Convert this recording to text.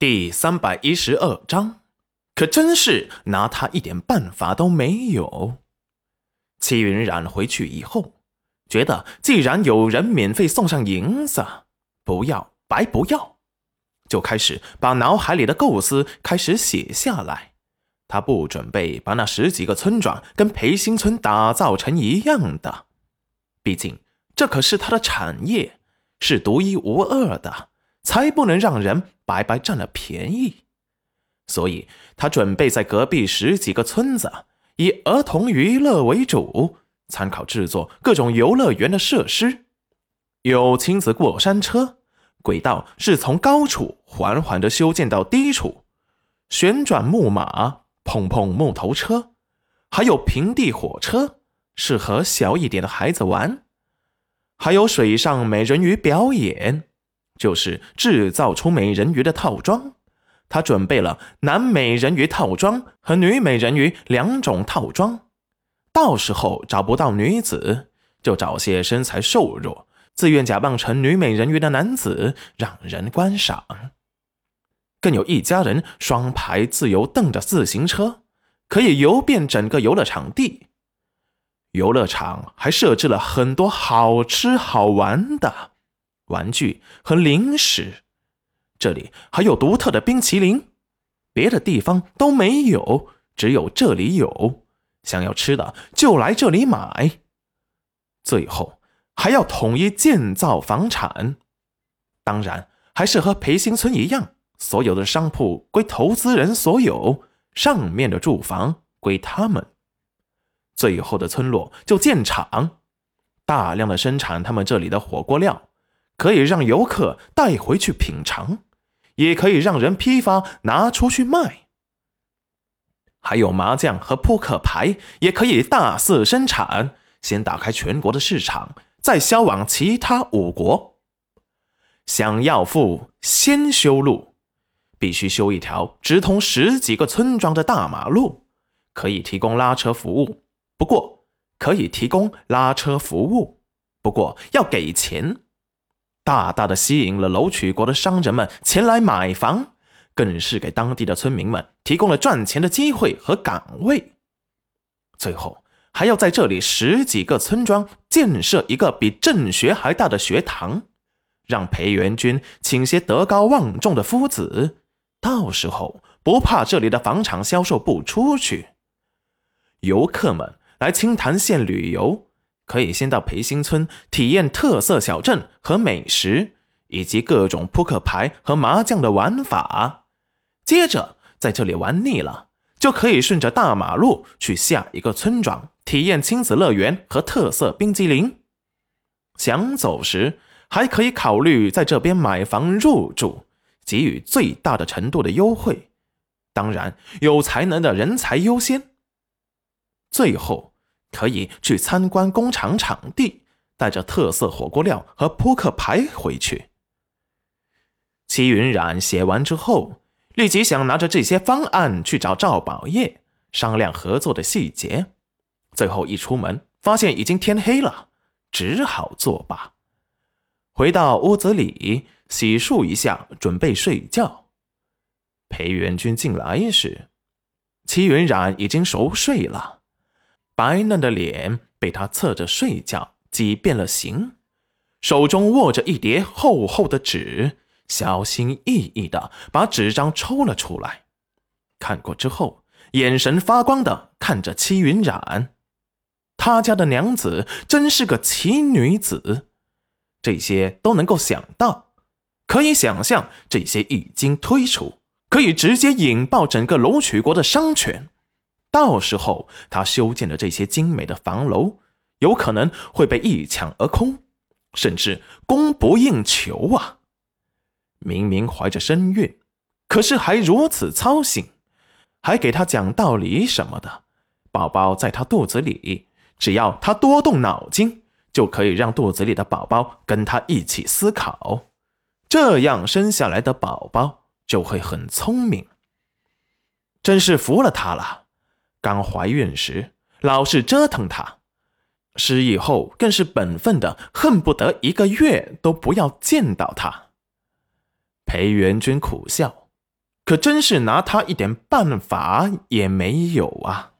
第三百一十二章，可真是拿他一点办法都没有。戚云染回去以后，觉得既然有人免费送上银子，不要白不要，就开始把脑海里的构思开始写下来。他不准备把那十几个村庄跟裴新村打造成一样的，毕竟这可是他的产业，是独一无二的。才不能让人白白占了便宜，所以他准备在隔壁十几个村子以儿童娱乐为主，参考制作各种游乐园的设施，有亲子过山车，轨道是从高处缓缓的修建到低处，旋转木马、碰碰木头车，还有平地火车，适合小一点的孩子玩，还有水上美人鱼表演。就是制造出美人鱼的套装，他准备了男美人鱼套装和女美人鱼两种套装。到时候找不到女子，就找些身材瘦弱、自愿假扮成女美人鱼的男子让人观赏。更有一家人双排自由凳的自行车，可以游遍整个游乐场地。游乐场还设置了很多好吃好玩的。玩具和零食，这里还有独特的冰淇淋，别的地方都没有，只有这里有。想要吃的就来这里买。最后还要统一建造房产，当然还是和培新村一样，所有的商铺归投资人所有，上面的住房归他们。最后的村落就建厂，大量的生产他们这里的火锅料。可以让游客带回去品尝，也可以让人批发拿出去卖。还有麻将和扑克牌，也可以大肆生产，先打开全国的市场，再销往其他五国。想要富，先修路，必须修一条直通十几个村庄的大马路，可以提供拉车服务。不过，可以提供拉车服务，不过要给钱。大大的吸引了楼曲国的商人们前来买房，更是给当地的村民们提供了赚钱的机会和岗位。最后，还要在这里十几个村庄建设一个比镇学还大的学堂，让裴元军请些德高望重的夫子，到时候不怕这里的房产销售不出去。游客们来青潭县旅游。可以先到培新村体验特色小镇和美食，以及各种扑克牌和麻将的玩法。接着在这里玩腻了，就可以顺着大马路去下一个村庄体验亲子乐园和特色冰激凌。想走时，还可以考虑在这边买房入住，给予最大的程度的优惠。当然，有才能的人才优先。最后。可以去参观工厂场地，带着特色火锅料和扑克牌回去。齐云冉写完之后，立即想拿着这些方案去找赵宝业商量合作的细节。最后一出门，发现已经天黑了，只好作罢。回到屋子里，洗漱一下，准备睡觉。裴元军进来时，齐云冉已经熟睡了。白嫩的脸被他侧着睡觉挤变了形，手中握着一叠厚厚的纸，小心翼翼的把纸张抽了出来，看过之后，眼神发光的看着戚云染。他家的娘子真是个奇女子，这些都能够想到，可以想象这些一经推出，可以直接引爆整个龙曲国的商权。到时候，他修建的这些精美的房楼，有可能会被一抢而空，甚至供不应求啊！明明怀着身孕，可是还如此操心，还给他讲道理什么的。宝宝在他肚子里，只要他多动脑筋，就可以让肚子里的宝宝跟他一起思考，这样生下来的宝宝就会很聪明。真是服了他了。刚怀孕时，老是折腾他；失忆后，更是本分的，恨不得一个月都不要见到他。裴元君苦笑，可真是拿他一点办法也没有啊！